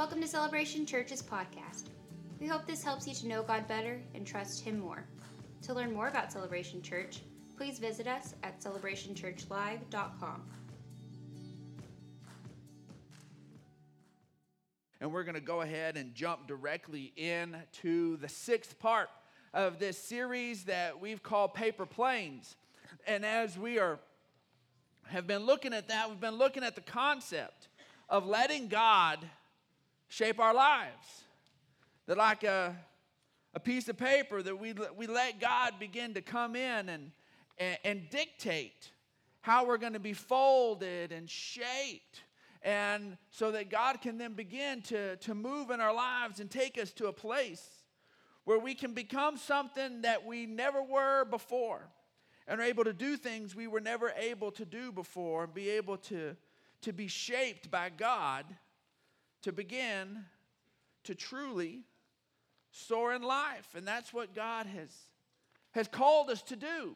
Welcome to Celebration Church's podcast. We hope this helps you to know God better and trust Him more. To learn more about Celebration Church, please visit us at celebrationchurchlive.com. And we're going to go ahead and jump directly into the sixth part of this series that we've called Paper Planes. And as we are have been looking at that, we've been looking at the concept of letting God shape our lives. That like a, a piece of paper that we, we let God begin to come in and, and, and dictate how we're going to be folded and shaped and so that God can then begin to, to move in our lives and take us to a place where we can become something that we never were before and are able to do things we were never able to do before and be able to, to be shaped by God to begin to truly soar in life. And that's what God has, has called us to do.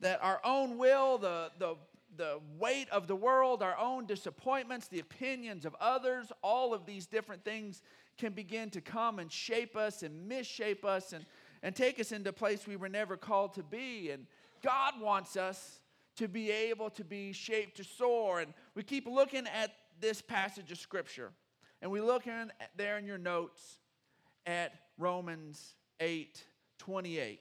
That our own will, the, the the weight of the world, our own disappointments, the opinions of others, all of these different things can begin to come and shape us and misshape us and, and take us into a place we were never called to be. And God wants us to be able to be shaped to soar. And we keep looking at this passage of Scripture. And we look in there in your notes at Romans 8 28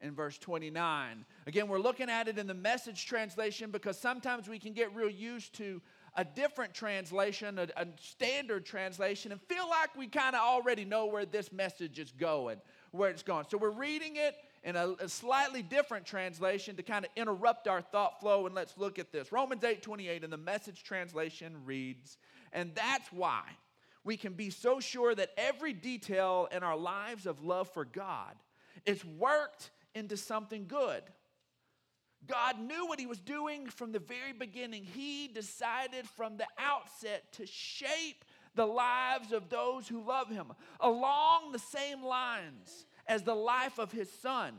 in verse 29. Again, we're looking at it in the message translation because sometimes we can get real used to a different translation, a, a standard translation, and feel like we kind of already know where this message is going, where it's going. So we're reading it in a, a slightly different translation to kind of interrupt our thought flow, and let's look at this. Romans 8 28 in the message translation reads, And that's why we can be so sure that every detail in our lives of love for God is worked into something good. God knew what he was doing from the very beginning. He decided from the outset to shape the lives of those who love him along the same lines as the life of his son.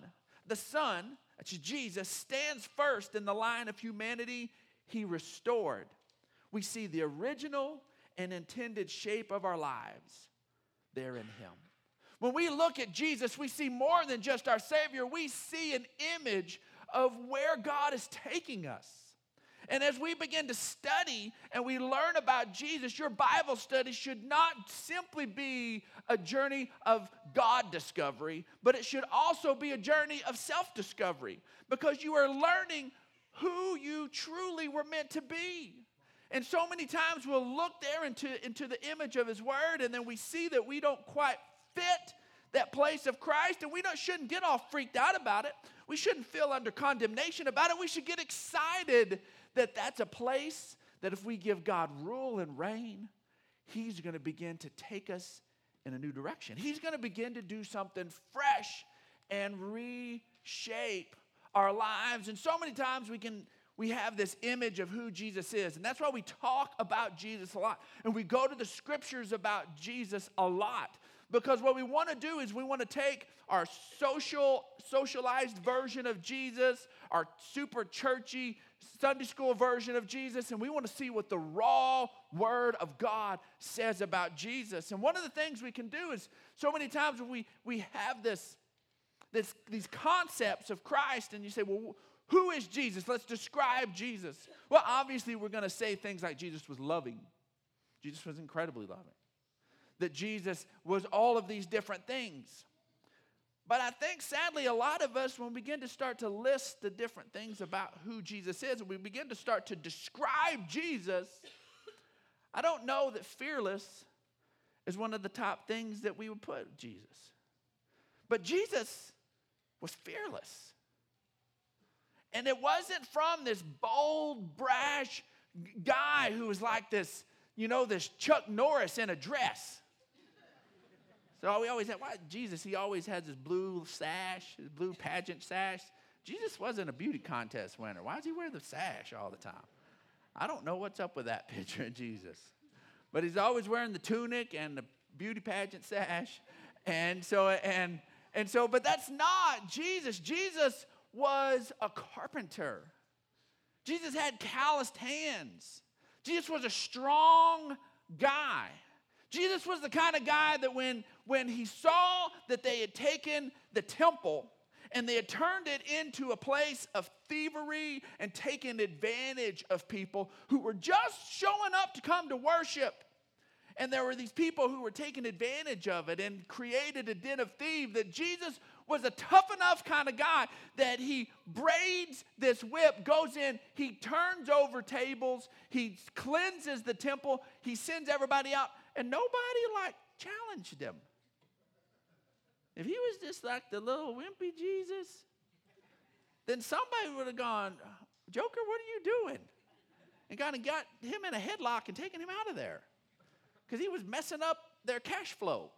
The son, that's Jesus, stands first in the line of humanity he restored. We see the original and intended shape of our lives there in him. When we look at Jesus, we see more than just our Savior, we see an image of where God is taking us. And as we begin to study and we learn about Jesus, your Bible study should not simply be a journey of God discovery, but it should also be a journey of self discovery because you are learning who you truly were meant to be. And so many times we'll look there into, into the image of His Word and then we see that we don't quite fit that place of Christ, and we don't, shouldn't get all freaked out about it. We shouldn't feel under condemnation about it. We should get excited that that's a place that if we give God rule and reign, He's going to begin to take us in a new direction. He's going to begin to do something fresh and reshape our lives. And so many times we can we have this image of who Jesus is. And that's why we talk about Jesus a lot. And we go to the scriptures about Jesus a lot. Because what we want to do is we want to take our social, socialized version of Jesus, our super churchy Sunday school version of Jesus, and we want to see what the raw word of God says about Jesus. And one of the things we can do is so many times we, we have this, this, these concepts of Christ, and you say, well, who is Jesus? Let's describe Jesus. Well, obviously, we're going to say things like Jesus was loving, Jesus was incredibly loving that Jesus was all of these different things. But I think sadly, a lot of us, when we begin to start to list the different things about who Jesus is, and we begin to start to describe Jesus, I don't know that fearless is one of the top things that we would put Jesus. But Jesus was fearless. And it wasn't from this bold, brash guy who was like this, you know, this Chuck Norris in a dress. So we always had, why Jesus, he always has his blue sash, his blue pageant sash. Jesus wasn't a beauty contest winner. Why does he wear the sash all the time? I don't know what's up with that picture of Jesus. But he's always wearing the tunic and the beauty pageant sash. And so, and, and so, but that's not Jesus. Jesus was a carpenter. Jesus had calloused hands. Jesus was a strong guy. Jesus was the kind of guy that when, when he saw that they had taken the temple and they had turned it into a place of thievery and taken advantage of people who were just showing up to come to worship. And there were these people who were taking advantage of it and created a den of thieves. That Jesus was a tough enough kind of guy that he braids this whip, goes in, he turns over tables, he cleanses the temple, he sends everybody out, and nobody like challenged him. If he was just like the little wimpy Jesus, then somebody would have gone, Joker, what are you doing? And kind of got him in a headlock and taken him out of there because he was messing up their cash flow.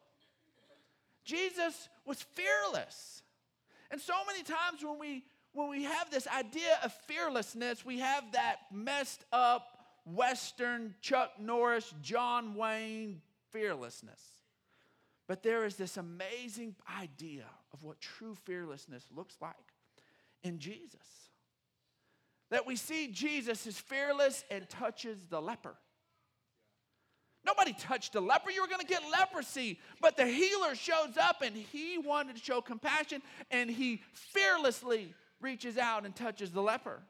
Jesus was fearless. And so many times when we when we have this idea of fearlessness, we have that messed up Western Chuck Norris, John Wayne fearlessness. But there is this amazing idea of what true fearlessness looks like in Jesus. That we see Jesus is fearless and touches the leper. Nobody touched a leper. You were going to get leprosy. But the healer shows up and he wanted to show compassion and he fearlessly reaches out and touches the leper.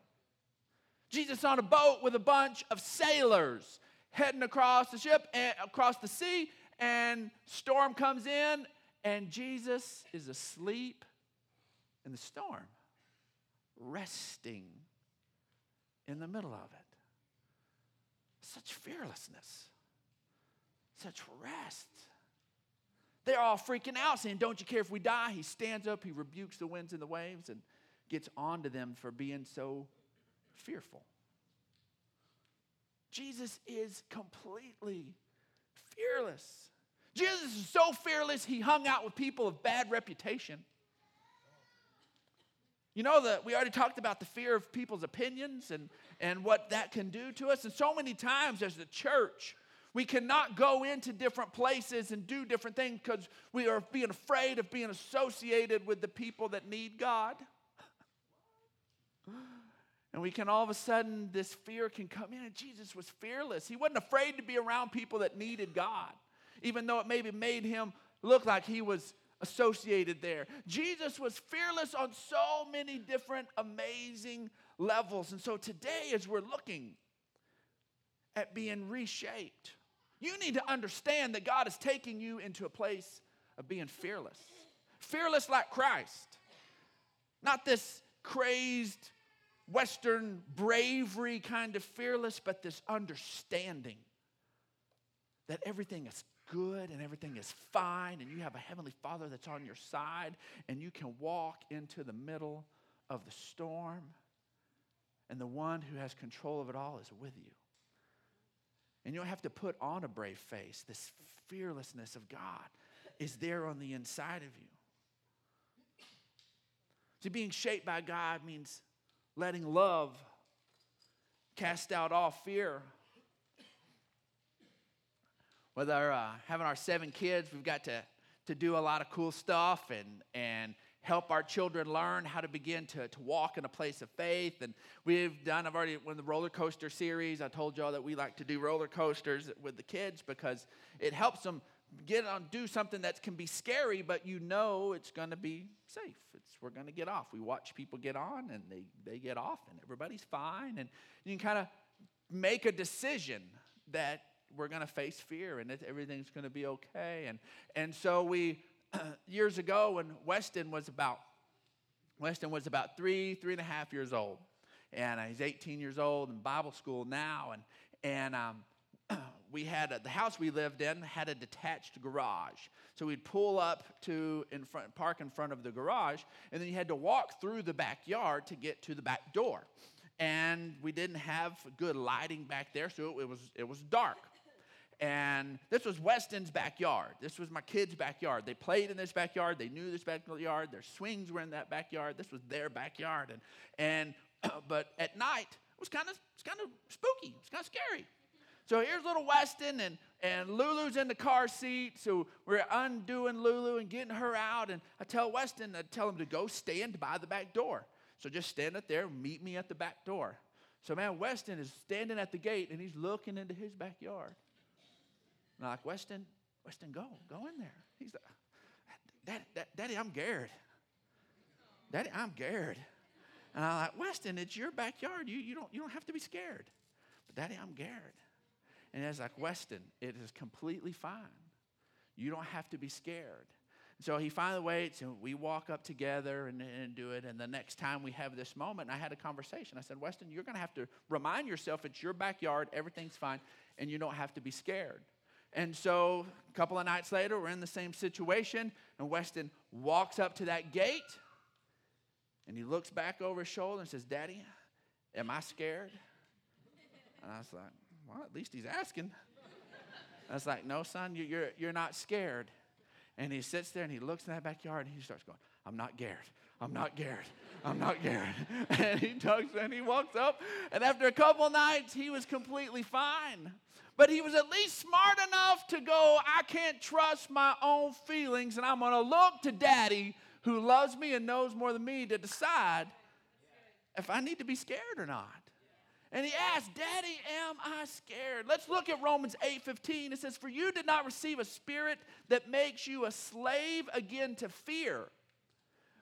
Jesus on a boat with a bunch of sailors heading across the ship and across the sea and storm comes in and Jesus is asleep in the storm, resting in the middle of it. Such fearlessness such rest. They're all freaking out, saying, Don't you care if we die? He stands up, he rebukes the winds and the waves, and gets onto them for being so fearful. Jesus is completely fearless. Jesus is so fearless, he hung out with people of bad reputation. You know that we already talked about the fear of people's opinions and, and what that can do to us. And so many times as the church, we cannot go into different places and do different things because we are being afraid of being associated with the people that need God. And we can all of a sudden, this fear can come in. And Jesus was fearless. He wasn't afraid to be around people that needed God, even though it maybe made him look like he was associated there. Jesus was fearless on so many different amazing levels. And so today, as we're looking at being reshaped, you need to understand that God is taking you into a place of being fearless. Fearless like Christ. Not this crazed Western bravery kind of fearless, but this understanding that everything is good and everything is fine, and you have a Heavenly Father that's on your side, and you can walk into the middle of the storm, and the one who has control of it all is with you. And you don't have to put on a brave face. This fearlessness of God is there on the inside of you. See, being shaped by God means letting love cast out all fear. With our uh, having our seven kids, we've got to, to do a lot of cool stuff and, and help our children learn how to begin to, to walk in a place of faith. And we've done, I've already, when the roller coaster series, I told y'all that we like to do roller coasters with the kids because it helps them get on, do something that can be scary, but you know it's going to be safe. It's, we're going to get off. We watch people get on and they, they get off and everybody's fine. And you can kind of make a decision that we're going to face fear and everything's going to be okay. And, and so we, years ago when Weston was about Weston was about three, three and a half years old. And uh, he's 18 years old in Bible school now. And, and um, we had a, the house we lived in had a detached garage. So we'd pull up to in front, park in front of the garage, and then you had to walk through the backyard to get to the back door. And we didn't have good lighting back there, so it was, it was dark. And this was Weston's backyard. This was my kids' backyard. They played in this backyard. They knew this backyard. Their swings were in that backyard. This was their backyard. And, and but at night, it was kind of it's kind of spooky. It's kind of scary. So here's little Weston, and, and Lulu's in the car seat. So we're undoing Lulu and getting her out. And I tell Weston, I tell him to go stand by the back door. So just stand up there, meet me at the back door. So man, Weston is standing at the gate and he's looking into his backyard. I'm like, Weston, Weston, go, go in there. He's like, Daddy, Daddy, I'm Garrett. Daddy, I'm Garrett. And I'm like, Weston, it's your backyard. You, you, don't, you don't have to be scared. But Daddy, I'm Garrett. And it's like, Weston, it is completely fine. You don't have to be scared. So he finally waits, and we walk up together and, and do it. And the next time we have this moment, I had a conversation. I said, Weston, you're going to have to remind yourself it's your backyard, everything's fine, and you don't have to be scared. And so a couple of nights later, we're in the same situation, and Weston walks up to that gate, and he looks back over his shoulder and says, Daddy, am I scared? And I was like, Well, at least he's asking. I was like, No, son, you're, you're not scared. And he sits there and he looks in that backyard and he starts going, I'm not Garrett. I'm not Garrett. I'm not Garrett. And he tugs and he walks up. And after a couple nights, he was completely fine. But he was at least smart enough to go, I can't trust my own feelings, and I'm going to look to daddy who loves me and knows more than me to decide if I need to be scared or not. And he asked, Daddy, am I scared? Let's look at Romans 8 15. It says, For you did not receive a spirit that makes you a slave again to fear,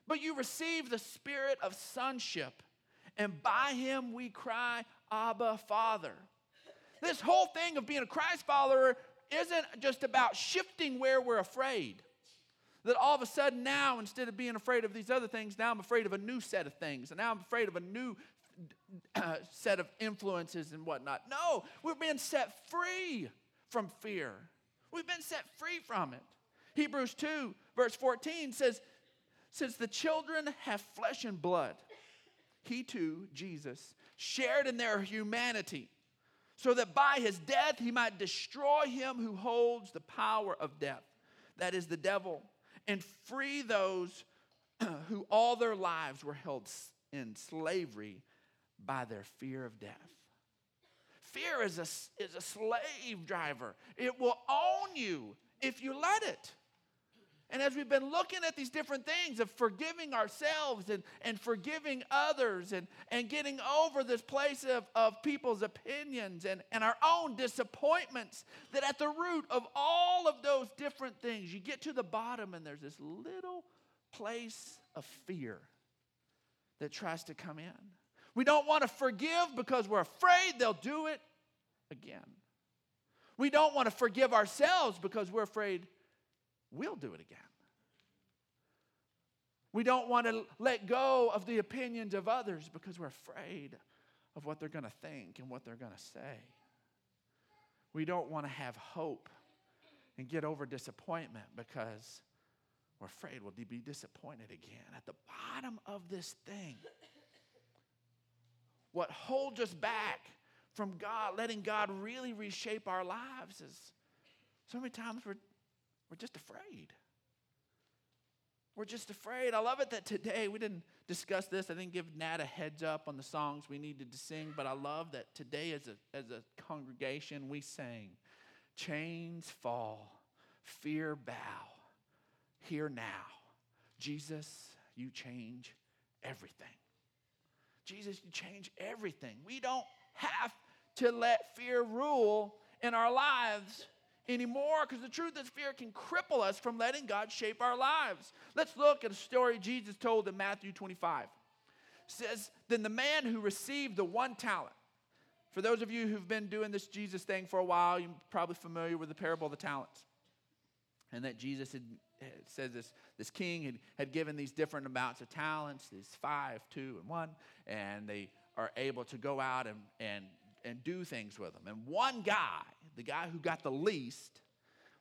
but you receive the spirit of sonship. And by him we cry, Abba, Father. This whole thing of being a Christ follower isn't just about shifting where we're afraid. That all of a sudden now, instead of being afraid of these other things, now I'm afraid of a new set of things. And now I'm afraid of a new uh, set of influences and whatnot. No, we're being set free from fear. We've been set free from it. Hebrews 2, verse 14 says, Since the children have flesh and blood, he too, Jesus, shared in their humanity, so that by his death he might destroy him who holds the power of death, that is the devil, and free those who all their lives were held in slavery by their fear of death. Fear is a, is a slave driver, it will own you if you let it. And as we've been looking at these different things of forgiving ourselves and, and forgiving others and, and getting over this place of, of people's opinions and, and our own disappointments, that at the root of all of those different things, you get to the bottom and there's this little place of fear that tries to come in. We don't want to forgive because we're afraid they'll do it again. We don't want to forgive ourselves because we're afraid we'll do it again. We don't want to let go of the opinions of others because we're afraid of what they're going to think and what they're going to say. We don't want to have hope and get over disappointment because we're afraid we'll be disappointed again. At the bottom of this thing, what holds us back from God, letting God really reshape our lives is so many times we're, we're just afraid. We're just afraid. I love it that today we didn't discuss this. I didn't give Nat a heads up on the songs we needed to sing, but I love that today as a, as a congregation we sang, Chains fall, fear bow, here now. Jesus, you change everything. Jesus, you change everything. We don't have to let fear rule in our lives anymore because the truth is fear can cripple us from letting God shape our lives. Let's look at a story Jesus told in Matthew 25. It says, Then the man who received the one talent, for those of you who've been doing this Jesus thing for a while, you're probably familiar with the parable of the talents. And that Jesus had it says this, this king had, had given these different amounts of talents, these five, two, and one, and they are able to go out and, and, and do things with them. And one guy, the guy who got the least,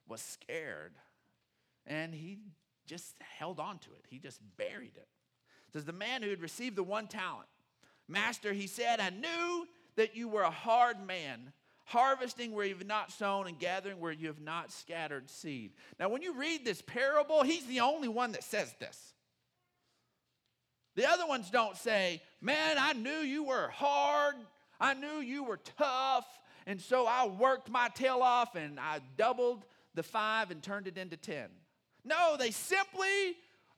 was scared, and he just held on to it. He just buried it. it says the man who had received the one talent, Master, he said, I knew that you were a hard man harvesting where you've not sown and gathering where you have not scattered seed. Now, when you read this parable, he's the only one that says this. The other ones don't say, Man, I knew you were hard, I knew you were tough, and so I worked my tail off and I doubled the five and turned it into 10. No, they simply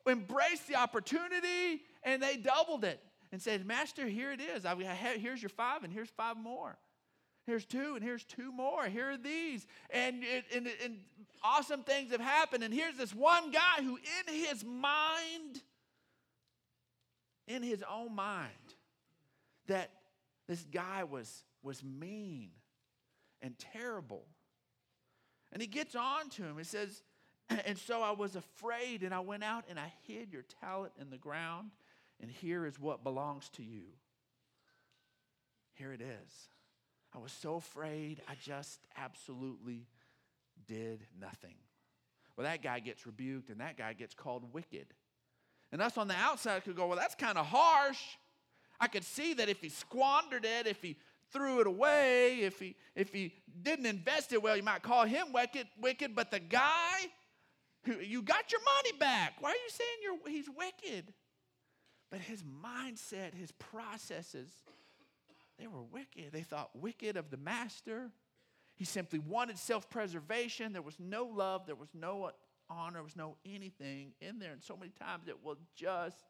embraced the opportunity and they doubled it and said, Master, here it is. here's your five and here's five more. Here's two, and here's two more. Here are these. And, and, and awesome things have happened. And here's this one guy who, in his mind, in his own mind, that this guy was, was mean and terrible. And he gets on to him. He says, And so I was afraid, and I went out and I hid your talent in the ground, and here is what belongs to you. Here it is. I was so afraid, I just absolutely did nothing. Well, that guy gets rebuked, and that guy gets called wicked. And us on the outside could go, Well, that's kind of harsh. I could see that if he squandered it, if he threw it away, if he if he didn't invest it well, you might call him wicked, wicked. But the guy who you got your money back. Why are you saying you're he's wicked? But his mindset, his processes, they were wicked. They thought wicked of the master. He simply wanted self-preservation. There was no love, there was no honor, there was no anything in there. And so many times it will just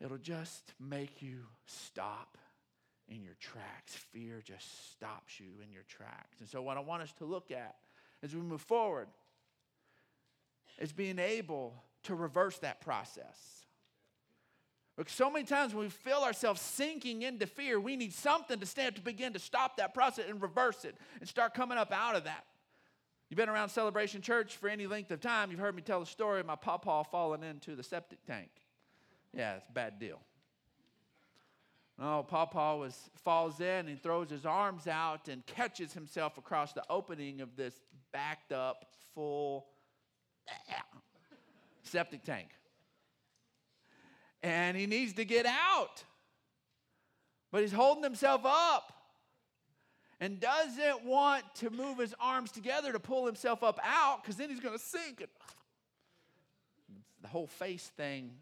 it'll just make you stop in your tracks. Fear just stops you in your tracks. And so, what I want us to look at as we move forward is being able to reverse that process. Because so many times when we feel ourselves sinking into fear, we need something to stand to begin to stop that process and reverse it and start coming up out of that. You've been around Celebration Church for any length of time, you've heard me tell the story of my pawpaw falling into the septic tank. Yeah, it's a bad deal. Oh, Pawpaw was falls in and throws his arms out and catches himself across the opening of this backed up, full septic tank. And he needs to get out. But he's holding himself up and doesn't want to move his arms together to pull himself up out because then he's going to sink. The whole face thing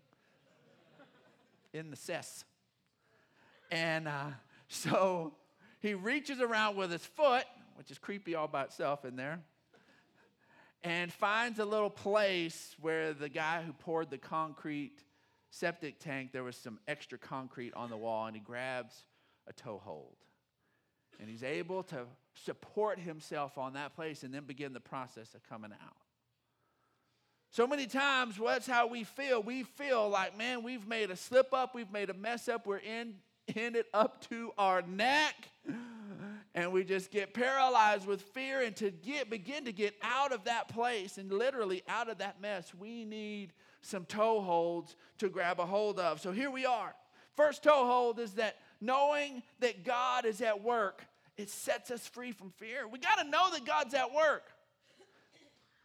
in the cess. And uh, so he reaches around with his foot, which is creepy all by itself in there, and finds a little place where the guy who poured the concrete septic tank, there was some extra concrete on the wall, and he grabs a toe hold. And he's able to support himself on that place and then begin the process of coming out. So many times, that's how we feel. We feel like, man, we've made a slip up, we've made a mess up, we're in in it up to our neck. And we just get paralyzed with fear. And to get, begin to get out of that place and literally out of that mess, we need some toe holds to grab a hold of. So here we are. First toe hold is that knowing that God is at work, it sets us free from fear. We got to know that God's at work.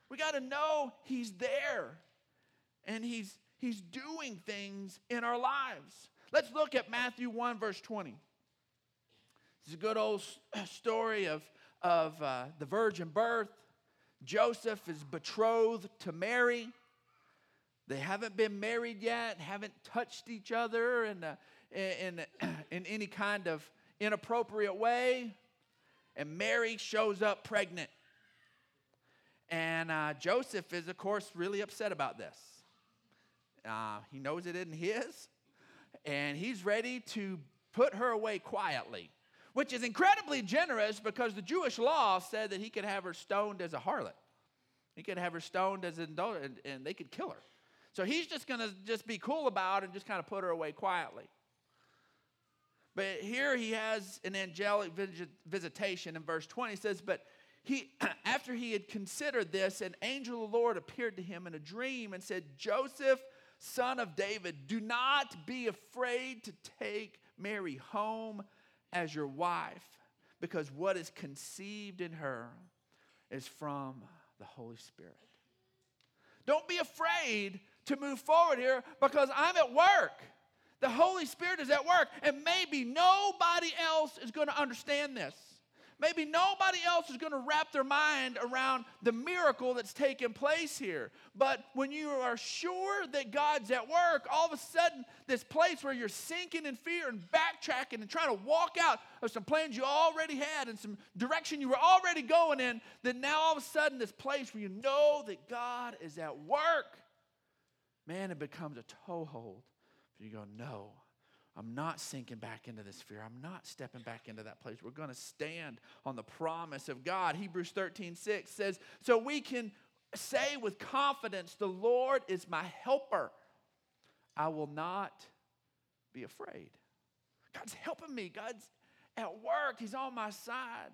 We got to know He's there and He's, he's doing things in our lives. Let's look at Matthew 1, verse 20. It's a good old story of, of uh, the virgin birth. Joseph is betrothed to Mary. They haven't been married yet, haven't touched each other in, in, in any kind of inappropriate way. And Mary shows up pregnant. And uh, Joseph is, of course, really upset about this. Uh, he knows it isn't his and he's ready to put her away quietly, which is incredibly generous because the Jewish law said that he could have her stoned as a harlot. He could have her stoned as an adult, and, and they could kill her. So he's just going to just be cool about it and just kind of put her away quietly. But here he has an angelic visitation in verse 20. He says, But he, after he had considered this, an angel of the Lord appeared to him in a dream and said, Joseph, son of David, do not be afraid to take Mary home as your wife, because what is conceived in her is from the Holy Spirit. Don't be afraid to move forward here because I'm at work. The Holy Spirit is at work, and maybe nobody else is going to understand this. Maybe nobody else is going to wrap their mind around the miracle that's taking place here. But when you are sure that God's at work, all of a sudden, this place where you're sinking in fear and backtracking and trying to walk out of some plans you already had and some direction you were already going in, then now all of a sudden, this place where you know that God is at work, man, it becomes a toehold. You go, no, I'm not sinking back into this fear. I'm not stepping back into that place. We're going to stand on the promise of God. Hebrews 13, 6 says, So we can say with confidence, The Lord is my helper. I will not be afraid. God's helping me. God's at work. He's on my side.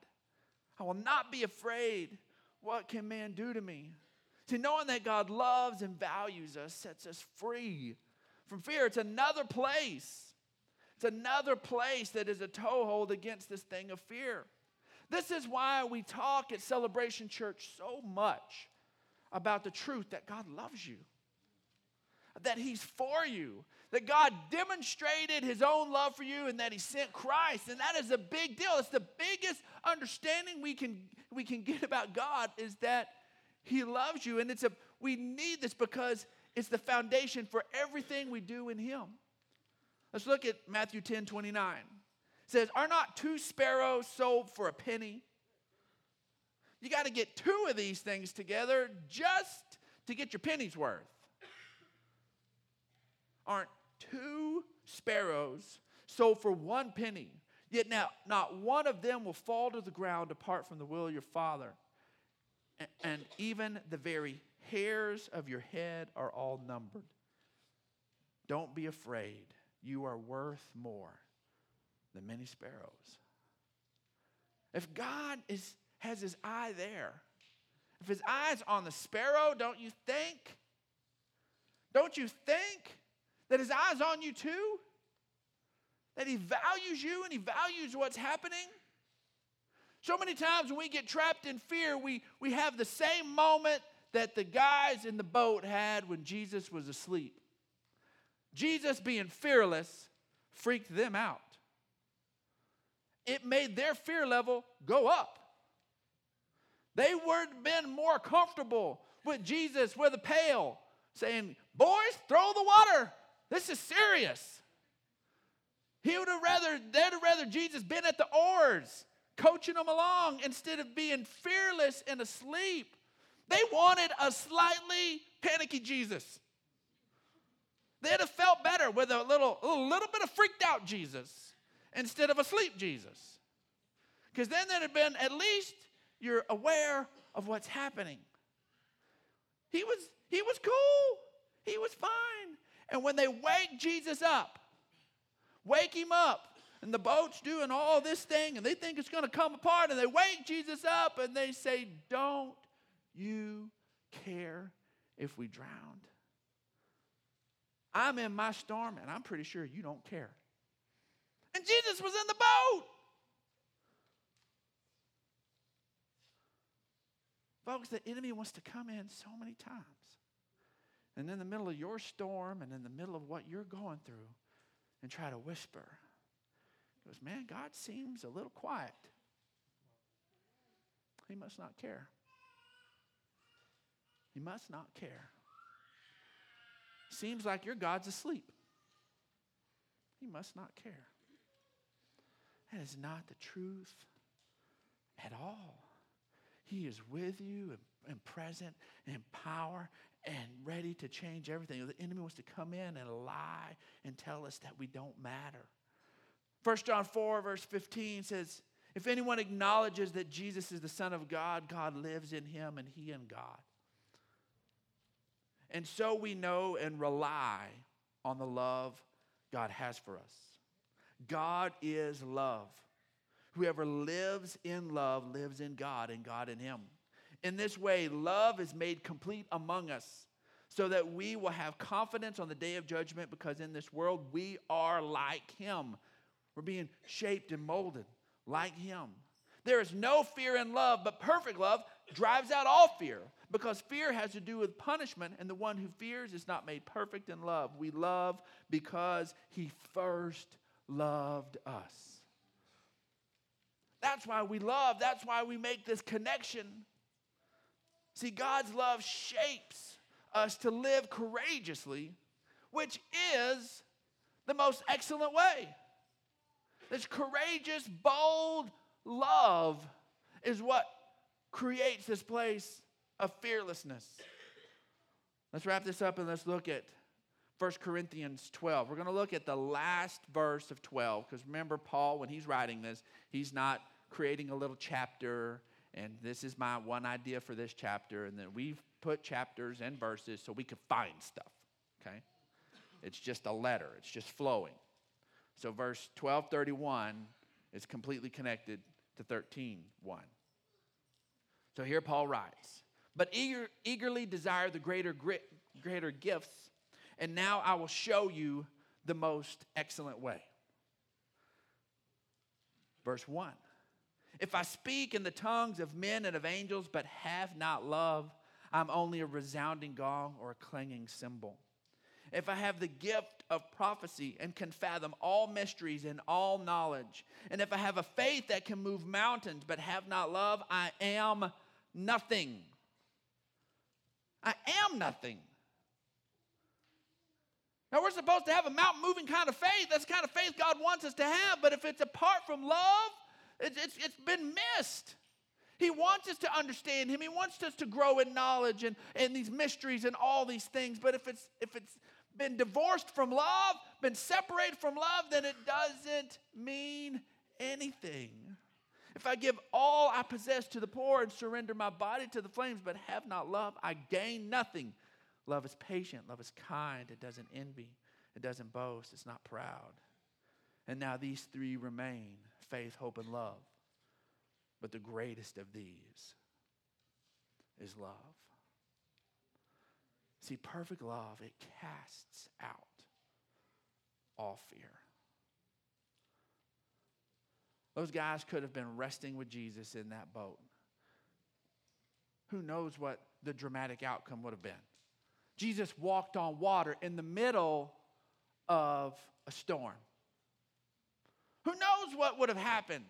I will not be afraid. What can man do to me? See, knowing that God loves and values us sets us free from fear. It's another place. It's another place that is a toehold against this thing of fear. This is why we talk at Celebration Church so much about the truth that God loves you, that He's for you, that God demonstrated His own love for you, and that He sent Christ. And that is a big deal. It's the biggest understanding we can, we can get about God is that He loves you. And it's a, we need this because it's the foundation for everything we do in Him. Let's look at Matthew 10 29. It says, Are not two sparrows sold for a penny? You got to get two of these things together just to get your penny's worth. Aren't two sparrows sold for one penny? Yet now, not one of them will fall to the ground apart from the will of your Father. And even the very hairs of your head are all numbered. Don't be afraid you are worth more than many sparrows. If God is, has his eye there, if his eye's on the sparrow, don't you think? Don't you think that his eye's on you too? That he values you and he values what's happening? So many times when we get trapped in fear, we, we have the same moment that the guys in the boat had when Jesus was asleep. Jesus being fearless freaked them out. It made their fear level go up. They would have been more comfortable with Jesus with a pail, saying, Boys, throw the water. This is serious. He would have rather, they'd have rather Jesus been at the oars, coaching them along instead of being fearless and asleep. They wanted a slightly panicky Jesus. They'd have felt better with a little, a little bit of freaked out Jesus instead of asleep Jesus. Because then there'd have been at least you're aware of what's happening. He was, he was cool. He was fine. And when they wake Jesus up, wake him up, and the boat's doing all this thing, and they think it's going to come apart, and they wake Jesus up and they say, Don't you care if we drowned? I'm in my storm and I'm pretty sure you don't care. And Jesus was in the boat. Folks, the enemy wants to come in so many times. And in the middle of your storm and in the middle of what you're going through and try to whisper. He goes, Man, God seems a little quiet. He must not care. He must not care. Seems like your God's asleep. He must not care. That is not the truth at all. He is with you and, and present and power and ready to change everything. The enemy wants to come in and lie and tell us that we don't matter. 1 John 4, verse 15 says, If anyone acknowledges that Jesus is the Son of God, God lives in him and he in God. And so we know and rely on the love God has for us. God is love. Whoever lives in love lives in God and God in him. In this way, love is made complete among us so that we will have confidence on the day of judgment because in this world we are like him. We're being shaped and molded like him. There is no fear in love, but perfect love drives out all fear because fear has to do with punishment, and the one who fears is not made perfect in love. We love because he first loved us. That's why we love. That's why we make this connection. See, God's love shapes us to live courageously, which is the most excellent way. This courageous, bold love is what creates this place of fearlessness. Let's wrap this up and let's look at 1 Corinthians 12. We're going to look at the last verse of 12 because remember, Paul, when he's writing this, he's not creating a little chapter and this is my one idea for this chapter. And then we've put chapters and verses so we can find stuff, okay? It's just a letter, it's just flowing. So verse 1231 is completely connected to 13:1. So here Paul writes, "But eager, eagerly desire the greater greater gifts, and now I will show you the most excellent way." Verse 1. If I speak in the tongues of men and of angels but have not love, I'm only a resounding gong or a clanging cymbal. If I have the gift of prophecy and can fathom all mysteries and all knowledge, and if I have a faith that can move mountains but have not love, I am nothing. I am nothing. Now, we're supposed to have a mountain moving kind of faith. That's the kind of faith God wants us to have. But if it's apart from love, it's, it's, it's been missed. He wants us to understand him. He wants us to grow in knowledge and, and these mysteries and all these things. But if it's if it's been divorced from love, been separated from love, then it doesn't mean anything. If I give all I possess to the poor and surrender my body to the flames, but have not love, I gain nothing. Love is patient, love is kind, it doesn't envy, it doesn't boast, it's not proud. And now these three remain faith, hope, and love. But the greatest of these is love. See, perfect love, it casts out all fear. Those guys could have been resting with Jesus in that boat. Who knows what the dramatic outcome would have been? Jesus walked on water in the middle of a storm. Who knows what would have happened?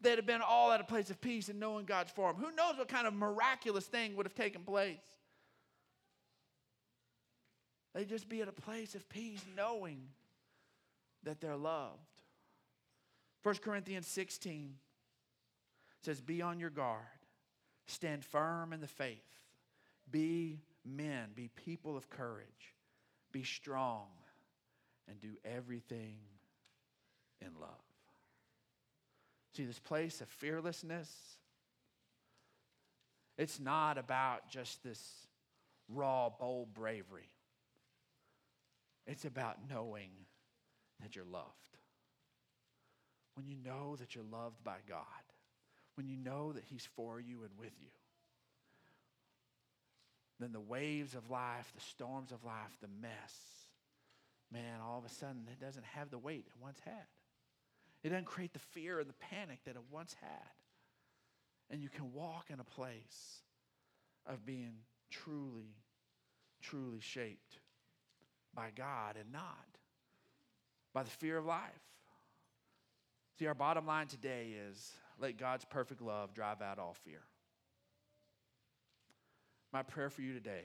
They'd have been all at a place of peace and knowing God's form. Who knows what kind of miraculous thing would have taken place? They'd just be at a place of peace knowing that they're loved. 1 Corinthians 16 says, Be on your guard, stand firm in the faith, be men, be people of courage, be strong, and do everything in love. See, this place of fearlessness, it's not about just this raw, bold bravery. It's about knowing that you're loved. When you know that you're loved by God, when you know that He's for you and with you, then the waves of life, the storms of life, the mess, man, all of a sudden it doesn't have the weight it once had. It doesn't create the fear and the panic that it once had. And you can walk in a place of being truly, truly shaped by God and not by the fear of life. See, our bottom line today is let God's perfect love drive out all fear. My prayer for you today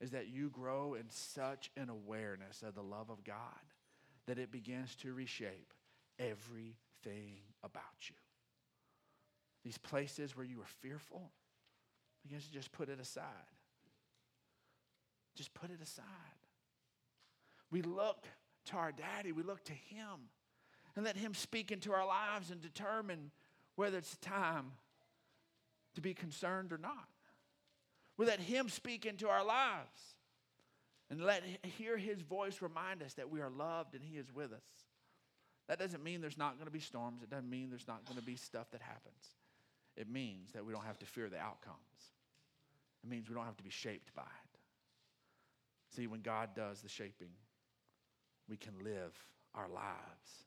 is that you grow in such an awareness of the love of God that it begins to reshape everything about you. These places where you were fearful, begins to just put it aside. Just put it aside. We look to our daddy, we look to him, and let him speak into our lives and determine whether it's time to be concerned or not. We let him speak into our lives and let hear his voice remind us that we are loved and he is with us. That doesn't mean there's not going to be storms. It doesn't mean there's not going to be stuff that happens. It means that we don't have to fear the outcomes. It means we don't have to be shaped by it. See, when God does the shaping, we can live our lives